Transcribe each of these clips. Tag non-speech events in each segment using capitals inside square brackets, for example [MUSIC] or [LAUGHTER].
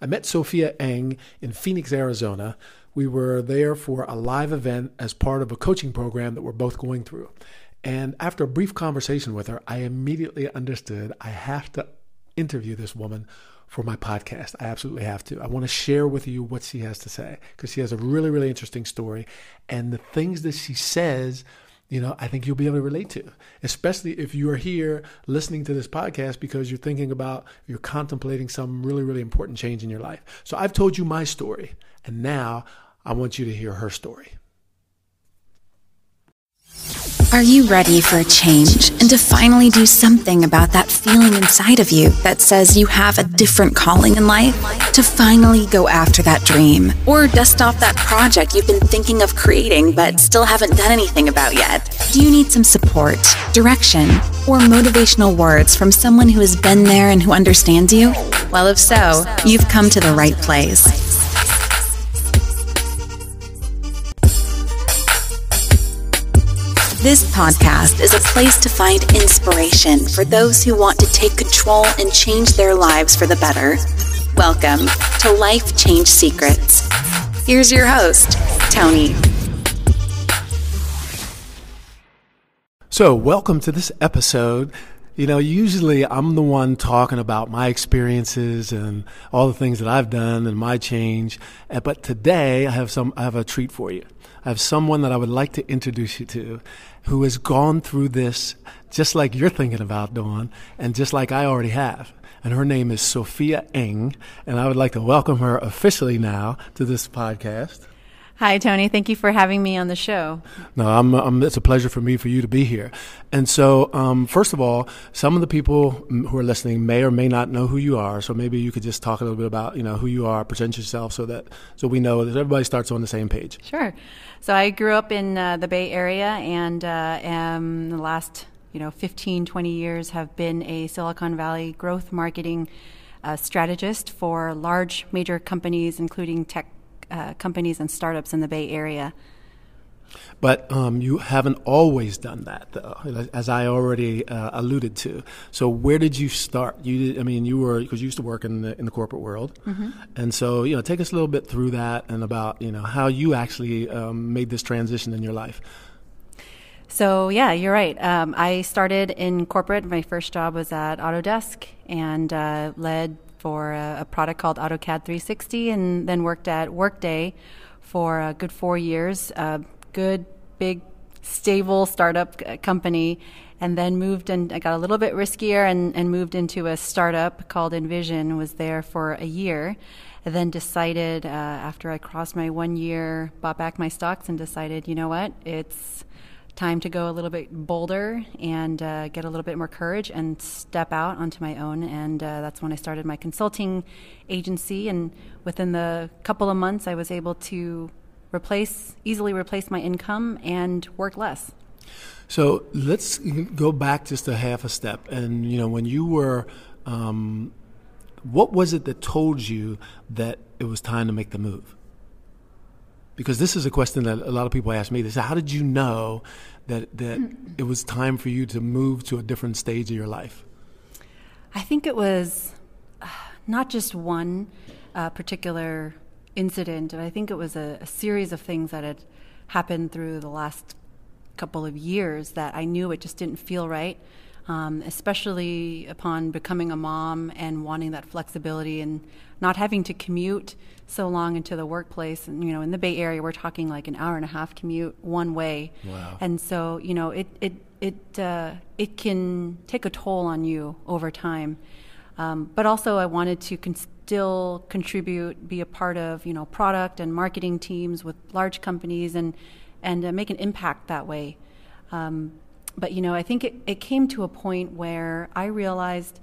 I met Sophia Eng in Phoenix, Arizona. We were there for a live event as part of a coaching program that we're both going through. And after a brief conversation with her, I immediately understood I have to interview this woman for my podcast. I absolutely have to. I want to share with you what she has to say because she has a really, really interesting story. And the things that she says, you know, I think you'll be able to relate to, especially if you are here listening to this podcast because you're thinking about, you're contemplating some really, really important change in your life. So I've told you my story, and now I want you to hear her story. Are you ready for a change and to finally do something about that feeling inside of you that says you have a different calling in life? To finally go after that dream or dust off that project you've been thinking of creating but still haven't done anything about yet? Do you need some support, direction, or motivational words from someone who has been there and who understands you? Well, if so, you've come to the right place. This podcast is a place to find inspiration for those who want to take control and change their lives for the better. Welcome to Life Change Secrets. Here's your host, Tony. So, welcome to this episode. You know, usually I'm the one talking about my experiences and all the things that I've done and my change. Uh, but today I have some I have a treat for you. I have someone that I would like to introduce you to who has gone through this just like you're thinking about doing and just like I already have. And her name is Sophia Eng. And I would like to welcome her officially now to this podcast. Hi, Tony. Thank you for having me on the show. No, I'm, I'm, it's a pleasure for me for you to be here. And so, um, first of all, some of the people who are listening may or may not know who you are. So maybe you could just talk a little bit about, you know, who you are, present yourself, so that so we know that everybody starts on the same page. Sure. So I grew up in uh, the Bay Area, and uh, am the last you know 15, 20 years have been a Silicon Valley growth marketing uh, strategist for large major companies, including tech uh, companies and startups in the Bay Area. But um, you haven't always done that, though, as I already uh, alluded to. So where did you start? You did, I mean, you were because you used to work in the in the corporate world, mm-hmm. and so you know, take us a little bit through that and about you know how you actually um, made this transition in your life. So yeah, you're right. Um, I started in corporate. My first job was at Autodesk and uh, led for a, a, product called AutoCAD 360, and then worked at Workday for a good four years. A good, big, stable startup company, and then moved and I got a little bit riskier and, and moved into a startup called Envision. Was there for a year, and then decided uh, after I crossed my one year, bought back my stocks, and decided, you know what, it's time to go a little bit bolder and uh, get a little bit more courage and step out onto my own. And uh, that's when I started my consulting agency. And within the couple of months, I was able to replace easily replace my income and work less. So let's go back just a half a step. And you know, when you were, um, what was it that told you that it was time to make the move? Because this is a question that a lot of people ask me. They say, "How did you know that that it was time for you to move to a different stage of your life?" I think it was uh, not just one uh, particular incident, but I think it was a, a series of things that had happened through the last couple of years that I knew it just didn't feel right. Um, especially upon becoming a mom and wanting that flexibility and not having to commute so long into the workplace. And you know, in the Bay Area, we're talking like an hour and a half commute one way. Wow. And so, you know, it it it uh, it can take a toll on you over time. Um, but also, I wanted to con- still contribute, be a part of you know product and marketing teams with large companies, and and uh, make an impact that way. Um, but you know, I think it, it came to a point where I realized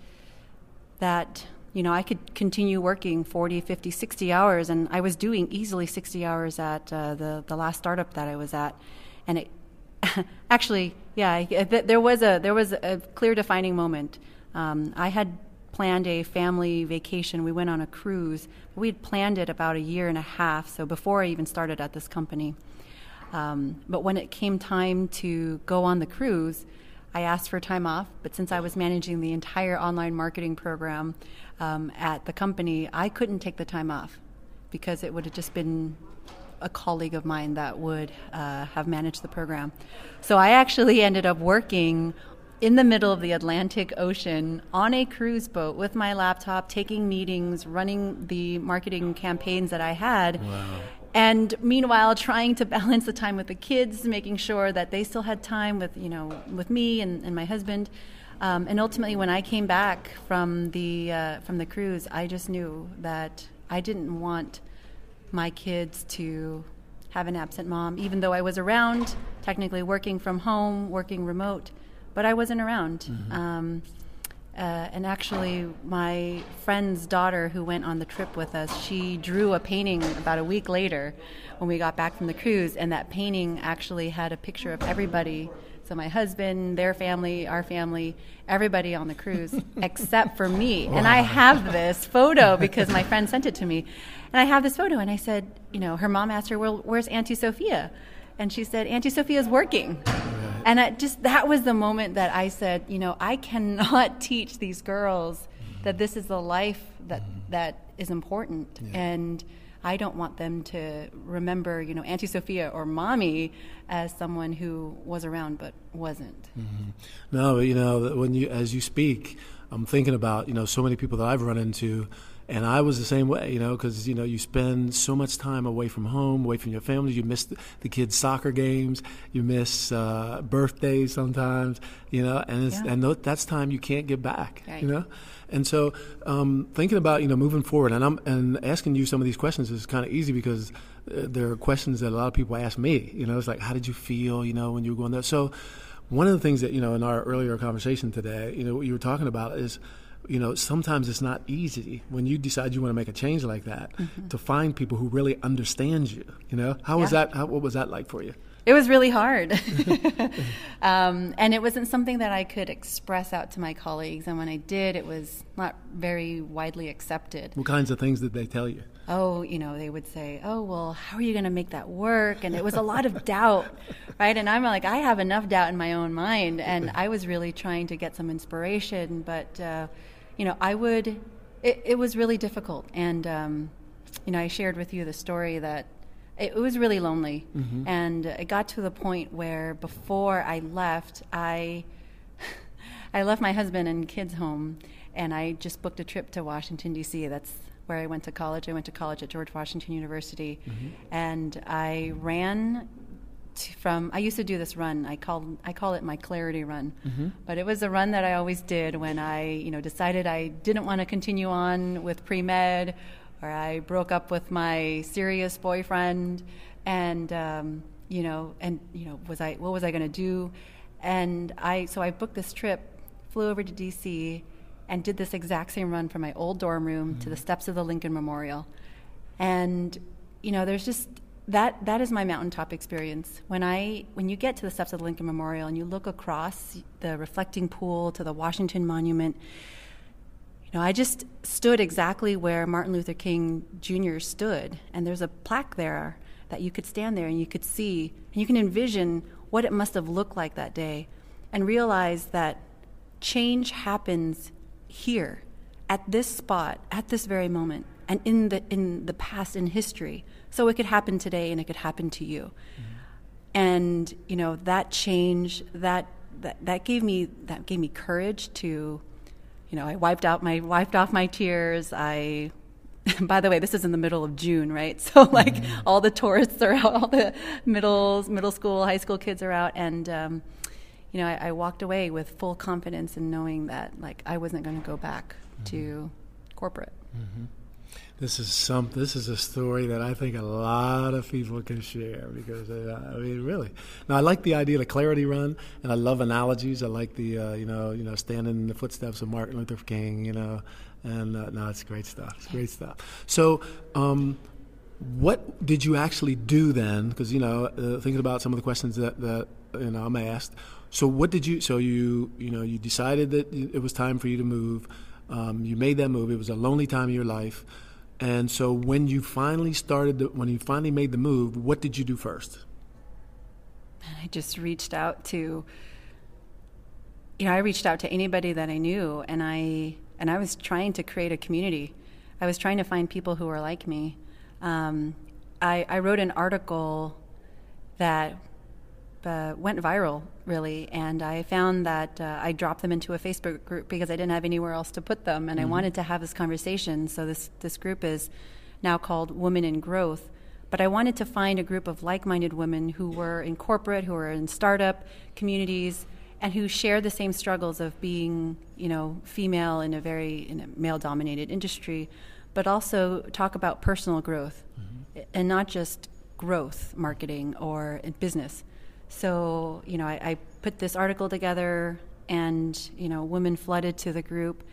that you know, I could continue working 40, 50, 60 hours, and I was doing easily 60 hours at uh, the, the last startup that I was at. And it [LAUGHS] actually, yeah, there was a, there was a clear defining moment. Um, I had planned a family vacation. We went on a cruise. We had planned it about a year and a half, so before I even started at this company. Um, but when it came time to go on the cruise, I asked for time off, but since I was managing the entire online marketing program um, at the company, I couldn't take the time off because it would have just been a colleague of mine that would uh, have managed the program. So I actually ended up working in the middle of the Atlantic Ocean on a cruise boat with my laptop, taking meetings, running the marketing campaigns that I had. Wow. And meanwhile, trying to balance the time with the kids, making sure that they still had time with, you know, with me and, and my husband. Um, and ultimately, when I came back from the uh, from the cruise, I just knew that I didn't want my kids to have an absent mom, even though I was around, technically working from home, working remote but I wasn't around. Mm-hmm. Um, uh, and actually, my friend's daughter who went on the trip with us, she drew a painting about a week later when we got back from the cruise, and that painting actually had a picture of everybody. So my husband, their family, our family, everybody on the cruise, [LAUGHS] except for me. Wow. And I have this photo [LAUGHS] because my friend sent it to me. And I have this photo, and I said, you know, her mom asked her, well, where's Auntie Sophia? And she said, Auntie Sophia's working. And I just that was the moment that I said, you know, I cannot [LAUGHS] teach these girls that this is the life that mm-hmm. that is important yeah. and I don't want them to remember, you know, Auntie Sophia or Mommy as someone who was around but wasn't. Mm-hmm. No, you know, when you as you speak, I'm thinking about you know so many people that I've run into and I was the same way, you know, because you know you spend so much time away from home, away from your family. You miss the kids' soccer games, you miss uh, birthdays sometimes, you know, and yeah. and that's time you can't get back, right. you know. And so, um, thinking about you know moving forward, and I'm and asking you some of these questions is kind of easy because uh, there are questions that a lot of people ask me. You know, it's like, how did you feel, you know, when you were going there? So, one of the things that you know in our earlier conversation today, you know, what you were talking about is you know, sometimes it's not easy when you decide you want to make a change like that mm-hmm. to find people who really understand you. You know, how yeah. was that? How, what was that like for you? It was really hard. [LAUGHS] [LAUGHS] um, and it wasn't something that I could express out to my colleagues. And when I did, it was not very widely accepted. What kinds of things did they tell you? Oh, you know, they would say, oh, well, how are you going to make that work? And it was a lot of doubt, [LAUGHS] right? And I'm like, I have enough doubt in my own mind. And I was really trying to get some inspiration. But, uh, you know, I would, it, it was really difficult. And, um, you know, I shared with you the story that it, it was really lonely. Mm-hmm. And it got to the point where before I left, I, [LAUGHS] I left my husband and kids home and I just booked a trip to Washington, D.C. That's where I went to college. I went to college at George Washington University. Mm-hmm. And I ran from I used to do this run. I call I call it my clarity run, mm-hmm. but it was a run that I always did when I you know decided I didn't want to continue on with pre med, or I broke up with my serious boyfriend, and um, you know and you know was I what was I going to do, and I so I booked this trip, flew over to D.C. and did this exact same run from my old dorm room mm-hmm. to the steps of the Lincoln Memorial, and you know there's just that that is my mountaintop experience. When I when you get to the steps of the Lincoln Memorial and you look across the reflecting pool to the Washington Monument, you know, I just stood exactly where Martin Luther King Jr. stood, and there's a plaque there that you could stand there and you could see and you can envision what it must have looked like that day, and realize that change happens here, at this spot, at this very moment, and in the in the past in history so it could happen today and it could happen to you. Mm-hmm. And, you know, that change, that, that, that gave me, that gave me courage to, you know, I wiped out my, wiped off my tears. I, [LAUGHS] by the way, this is in the middle of June, right? [LAUGHS] So like mm-hmm. all the tourists are out, all the middle, middle school, high school kids are out. And, um, you know, I, I, walked away with full confidence in knowing that like I wasn't going to go back mm-hmm. to corporate. Mm-hmm. This is some. This is a story that I think a lot of people can share because uh, I mean, really. Now, I like the idea of clarity run, and I love analogies. I like the uh, you know you know standing in the footsteps of Martin Luther King. You know, and uh, no, it's great stuff. It's great stuff. So. Um, what did you actually do then? Because you know, uh, thinking about some of the questions that, that you know I'm asked. So what did you? So you you know you decided that it was time for you to move. Um, you made that move. It was a lonely time in your life. And so when you finally started, the, when you finally made the move, what did you do first? I just reached out to you know, I reached out to anybody that I knew, and I and I was trying to create a community. I was trying to find people who were like me. Um, I, I wrote an article that uh, went viral, really, and I found that uh, I dropped them into a Facebook group because I didn't have anywhere else to put them, and mm-hmm. I wanted to have this conversation. So this this group is now called Women in Growth. But I wanted to find a group of like-minded women who were in corporate, who were in startup communities, and who share the same struggles of being, you know, female in a very in a male-dominated industry, but also talk about personal growth, mm-hmm. and not just growth marketing or business. So, you know, I, I, put this article together, and you know, women flooded to the group.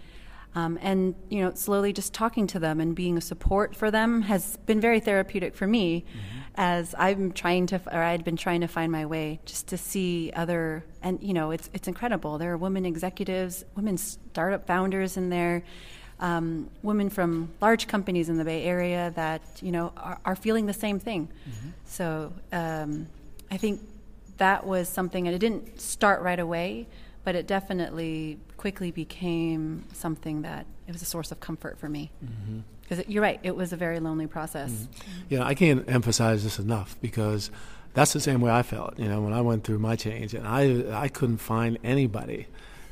Um, and you know, slowly just talking to them and being a support for them has been very therapeutic for me, mm-hmm. as I'm trying to, or I'd been trying to find my way, just to see other, and you know, it's it's incredible. There are women executives, women startup founders in there, um, women from large companies in the Bay Area that you know are, are feeling the same thing. Mm-hmm. So um, I think that was something, and it didn't start right away, but it definitely quickly became something that it was a source of comfort for me. Because mm-hmm. you're right, it was a very lonely process. Mm-hmm. You know, I can't emphasize this enough because that's the same way I felt. You know, when I went through my change, and I I couldn't find anybody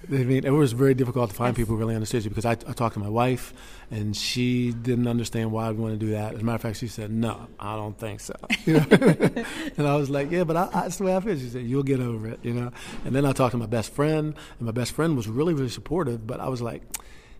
I mean, it was very difficult to find yes. people who really understood you because I, I, talked to my wife, and she didn't understand why I'd want to do that. As a matter of fact, she said, "No, I don't think so." [LAUGHS] [LAUGHS] and I was like, "Yeah, but I, I, that's the way I feel." She said, "You'll get over it," you know. And then I talked to my best friend, and my best friend was really, really supportive. But I was like,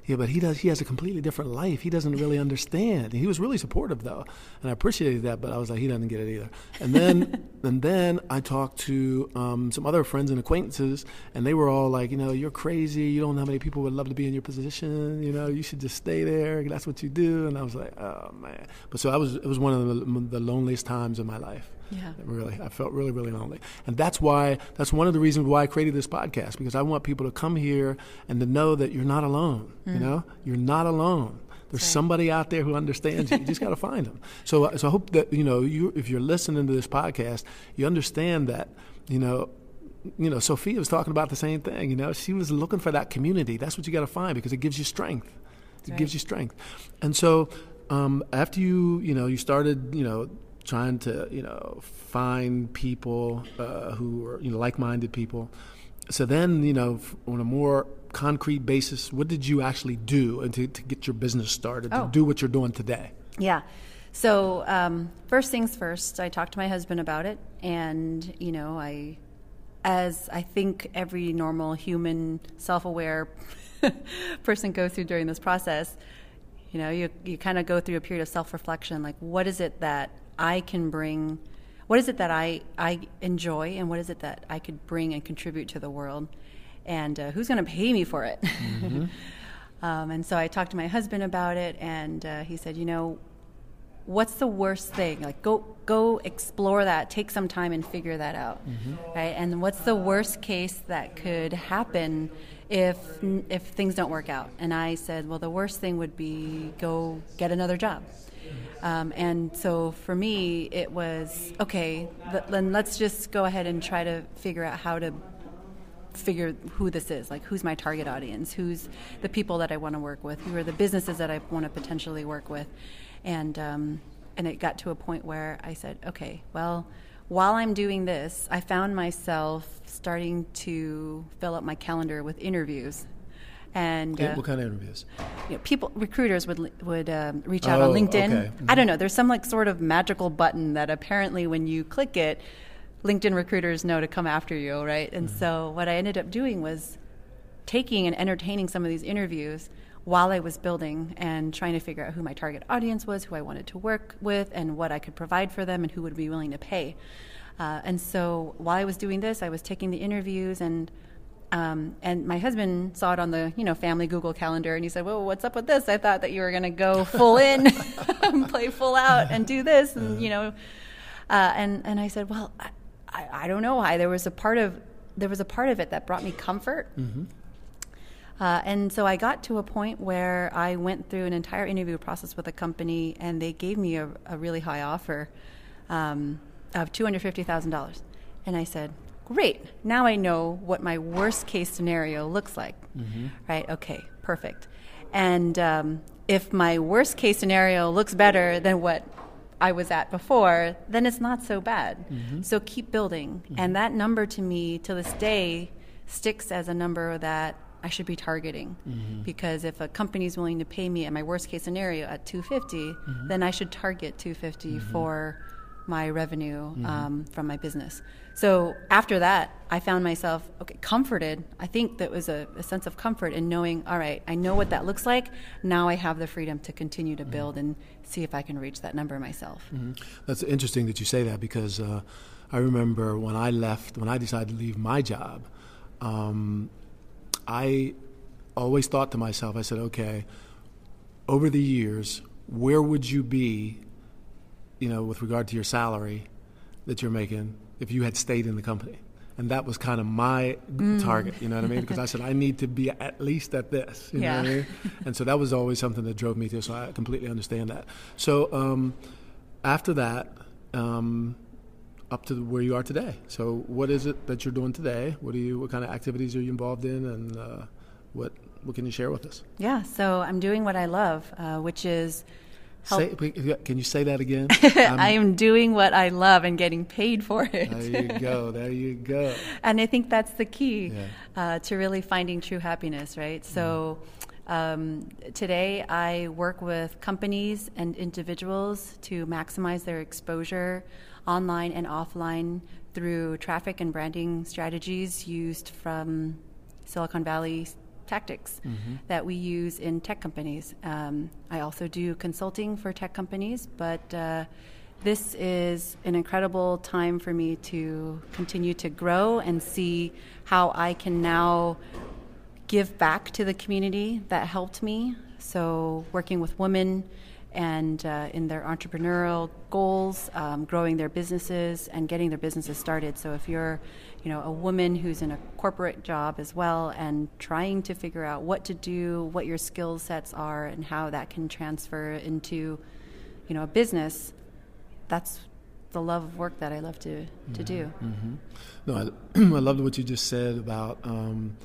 yeah, but he does. He has a completely different life. He doesn't really understand. He was really supportive though, and I appreciated that. But I was like, he doesn't get it either. And then, [LAUGHS] and then I talked to um, some other friends and acquaintances, and they were all like, you know, you're crazy. You don't know how many people would love to be in your position. You know, you should just stay there. That's what you do. And I was like, oh man. But so I was. It was one of the, the loneliest times of my life. Yeah. Really, I felt really, really lonely. And that's why, that's one of the reasons why I created this podcast, because I want people to come here and to know that you're not alone. Mm. You know, you're not alone. There's right. somebody out there who understands you. You just got to [LAUGHS] find them. So, so I hope that, you know, you, if you're listening to this podcast, you understand that, you know, you know, Sophia was talking about the same thing. You know, she was looking for that community. That's what you got to find because it gives you strength. It right. gives you strength. And so, um, after you, you know, you started, you know, trying to you know find people uh, who are you know like-minded people. So then you know on a more concrete basis, what did you actually do to, to get your business started oh. to do what you're doing today? Yeah. So um, first things first, I talked to my husband about it, and you know I. As I think every normal human, self-aware [LAUGHS] person goes through during this process, you know, you you kind of go through a period of self-reflection. Like, what is it that I can bring what is it that I, I enjoy and what is it that I could bring and contribute to the world? And uh, who's going to pay me for it? Mm-hmm. [LAUGHS] um, and so I talked to my husband about it and uh, he said you know what's the worst thing? Like go go explore that. Take some time and figure that out. Mm-hmm. right? And what's the worst case that could happen if if things don't work out? And I said well the worst thing would be go get another job um, and so for me, it was okay, then let's just go ahead and try to figure out how to figure who this is. Like who's my target audience? Who's the people that i want to work with? Who are the businesses that i want to potentially work with? And um, and it got to a point where i said okay well while i'm doing this i found myself starting to fill up my calendar with interviews and uh, what kind of interviews? You know, people, recruiters would would um, reach out oh, on LinkedIn. Okay. Mm-hmm. I don't know. There's some like sort of magical button that apparently when you click it, LinkedIn recruiters know to come after you, right? And mm-hmm. so what I ended up doing was taking and entertaining some of these interviews while I was building and trying to figure out who my target audience was, who I wanted to work with, and what I could provide for them, and who would be willing to pay. Uh, and so while I was doing this, I was taking the interviews and um, and my husband saw it on the you know family Google Calendar, and he said, "Well, what's up with this? I thought that you were going to go full in, [LAUGHS] play full out, and do this." And you know, uh, and and I said, "Well, I, I, I, don't know why." There was a part of there was a part of it that brought me comfort. Mm-hmm. Uh, and so I got to a point where I went through an entire interview process with a company, and they gave me a, a really high offer um, of two hundred fifty thousand dollars. And I said, great. Now I know what my worst case scenario looks like. Mm-hmm. Right? Okay, perfect. And um, if my worst case scenario looks better than what I was at before, then it's not so bad. Mm-hmm. So keep building. Mm-hmm. And that number to me, to this day, sticks as a number that I should be targeting. Because if a company is willing to pay me at my worst case scenario at 250, then I should target 250 for my revenue um, from my business. So after that, I found myself okay, comforted. I think that was a, a sense of comfort in knowing, all right, I know what that looks like. Now I have the freedom to continue to build and see if I can reach that number myself. That's interesting that you say that because uh, I remember when I left, when I decided to leave my job, um, I always thought to myself, I said, okay, over the years, where would you be, you know, with regard to your salary that you're making if you had stayed in the company? And that was kind of my target, you know what I mean? Because I said, I need to be at least at this, you know what I mean? And so that was always something that drove me to, so I completely understand that. So um, after that, um, up to where you are today. So, what is it that you're doing today? What are you? What kind of activities are you involved in, and uh, what what can you share with us? Yeah, so I'm doing what I love, uh, which is. Say, can you say that again? [LAUGHS] I am doing what I love and getting paid for it. There you go. There you go. [LAUGHS] and I think that's the key Yeah. uh, to really finding true happiness, right? So um, today I work with companies and individuals to maximize their exposure online and offline through traffic and branding strategies used from Silicon Valley tactics that we use in tech companies. Um, I also do consulting for tech companies, but uh, this is an incredible time for me to continue to grow and see how I can now give back to the community that helped me. So, working with women and uh, in their entrepreneurial goals, um, growing their businesses and getting their businesses started. So, if you're, you know, a woman who's in a corporate job as well and trying to figure out what to do, what your skill sets are, and how that can transfer into, you know, a business, that's the love of work that I love to to do. No, I, [CLEARS THROAT] I loved what you just said about, um,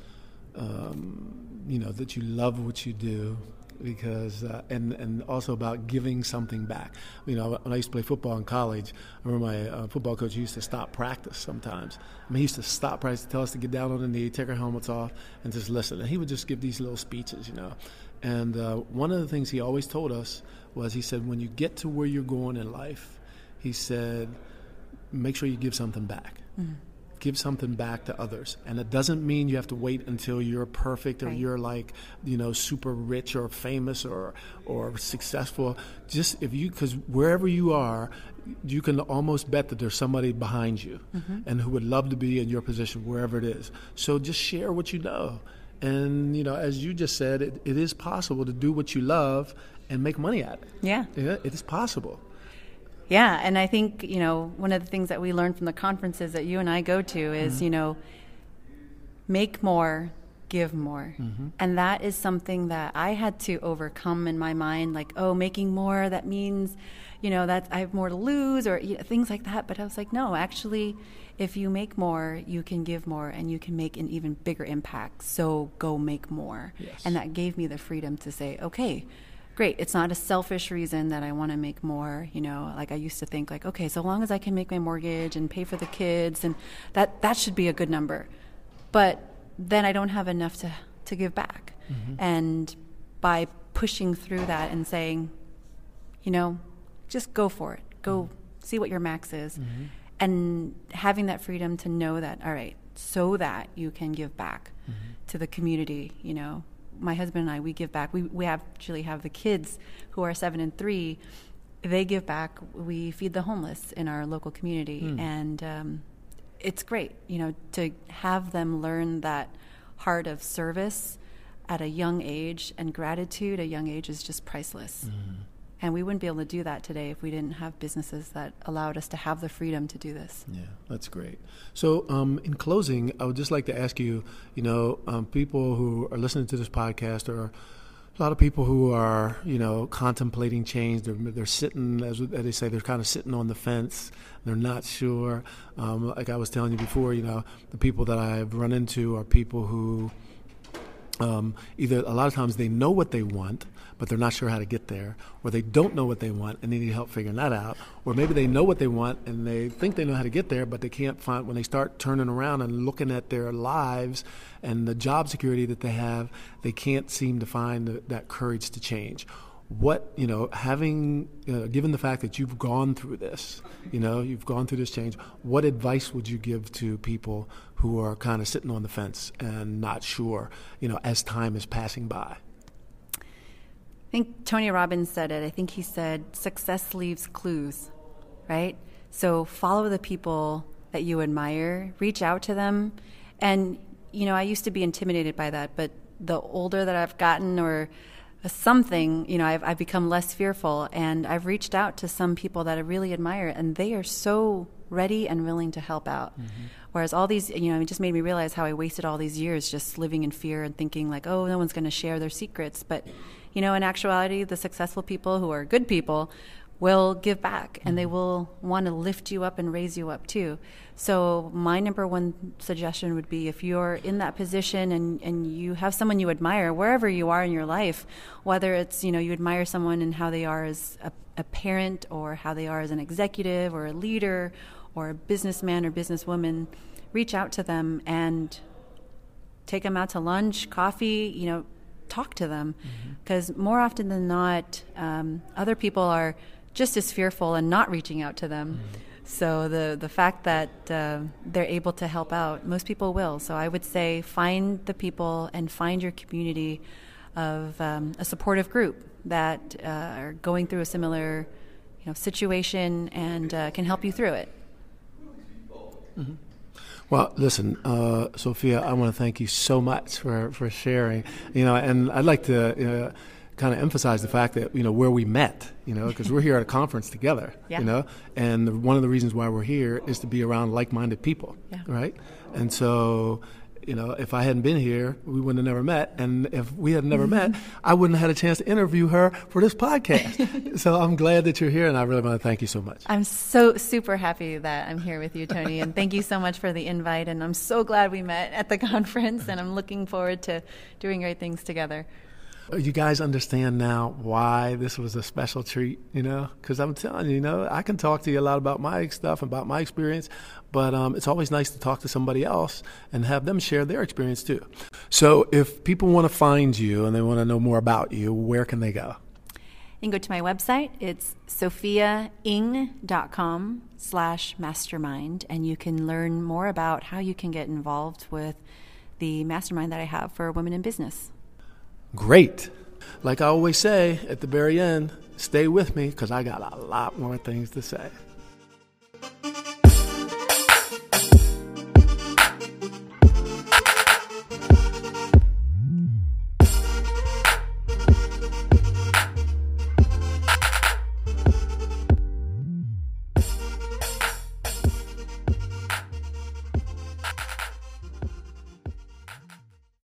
um, you know, that you love what you do because, uh, and, and also about giving something back. You know, when I used to play football in college, I remember my uh, football coach used to stop practice sometimes. I mean, he used to stop practice, tell us to get down on the knee, take our helmets off, and just listen. And he would just give these little speeches, you know. And uh, one of the things he always told us was he said, when you get to where you're going in life, he said, make sure you give something back. Give something back to others. And it doesn't mean you have to wait until you're perfect or Right. you're like, you know, super rich or famous or or successful. Just if you cuz wherever you are, you can almost bet that there's somebody behind you mm-hmm. and who would love to be in your position wherever it is. So just share what you know. And you know, as you just said, it, it is possible to do what you love and make money at it. Yeah. Yeah, it is possible. Yeah, and I think, you know, one of the things that we learn from the conferences that you and I go to is, mm-hmm. you know, make more, give more. Mm-hmm. And that is something that I had to overcome in my mind like, oh, making more that means, you know, that I have more to lose or you know, things like that, but I was like, no, actually if you make more, you can give more and you can make an even bigger impact. So go make more. Yes. And that gave me the freedom to say, okay, great. It's not a selfish reason that I want to make more. You know, like I used to think, like, okay, so long as I can make my mortgage and pay for the kids, and that that should be a good number. But then I don't have enough to to give back. Mm-hmm. And by pushing through that and saying, you know, just go for it. Go mm-hmm. see what your max is. Mm-hmm. And having that freedom to know that, all right, so that you can give back to the community, you know. My husband and I, we give back. We, we actually have the kids who are seven and three. They give back. We feed the homeless in our local community. And um, it's great, you know, to have them learn that heart of service at a young age and gratitude at a young age is just priceless. And we wouldn't be able to do that today if we didn't have businesses that allowed us to have the freedom to do this. Yeah, that's great. So, um, in closing, I would just like to ask you, you know, um, people who are listening to this podcast or a lot of people who are, you know, contemplating change. They're, they're sitting, as they say, they're kind of sitting on the fence. They're not sure. Um, like I was telling you before, you know, the people that I've run into are people who um, either a lot of times they know what they want, but they're not sure how to get there, or they don't know what they want and they need help figuring that out, or maybe they know what they want and they think they know how to get there, but they can't find when they start turning around and looking at their lives and the job security that they have, they can't seem to find the, that courage to change. What you know having uh, given the fact that you've gone through this you know you've gone through this change what advice would you give to people who are kind of sitting on the fence and not sure you know as time is passing by i think tony robbins said it i think he said success leaves clues right so follow the people that you admire reach out to them and you know i used to be intimidated by that but the older that i've gotten or something, you know, I've, I've become less fearful and I've reached out to some people that I really admire and they are so ready and willing to help out. Mm-hmm. Whereas all these, you know, it just made me realize how I wasted all these years just living in fear and thinking like, oh, no one's going to share their secrets. But, you know, in actuality, the successful people who are good people will give back and they mm-hmm. will want to lift you up and raise you up too. So my number one suggestion would be if you're in that position and, and you have someone you admire wherever you are in your life, whether it's, you know, you admire someone and how they are as a, a parent or how they are as an executive or a leader or a businessman or businesswoman, reach out to them and take them out to lunch, coffee, you know, talk to them because mm-hmm. more often than not, um, other people are just as fearful and not reaching out to them. Mm. So the the fact that uh, they're able to help out, most people will. So I would say find the people and find your community of um, a supportive group that uh, are going through a similar you know situation and uh, can help you through it. Mm-hmm. Well, listen, uh, Sophia, I want to thank you so much for, for sharing. You know, and I'd like to kind of emphasize the fact that you know where we met, you know, because we're here at a conference together, yeah. you know, and the, one of the reasons why we're here is to be around like-minded people, yeah. right? And so, you know, if I hadn't been here, we wouldn't have never met, and if we had never met, mm-hmm. I wouldn't have had a chance to interview her for this podcast. [LAUGHS] so I'm glad that you're here, and I really want to thank you so much. I'm so super happy that I'm here with you, Tony, and thank you so much for the invite. And I'm so glad we met at the [LAUGHS] conference, and I'm looking forward to doing great things together you guys understand now why this was a special treat, you know? Because I'm telling you, you know, I can talk to you a lot about my stuff, about my experience, but um, it's always nice to talk to somebody else and have them share their experience too. So if people want to find you and they want to know more about you, where can they go? You can go to my website. It's sophiaeng.com slash mastermind, and you can learn more about how you can get involved with the mastermind that I have for women in business great. Like I always say at the very end, stay with me because I got a lot more things to say.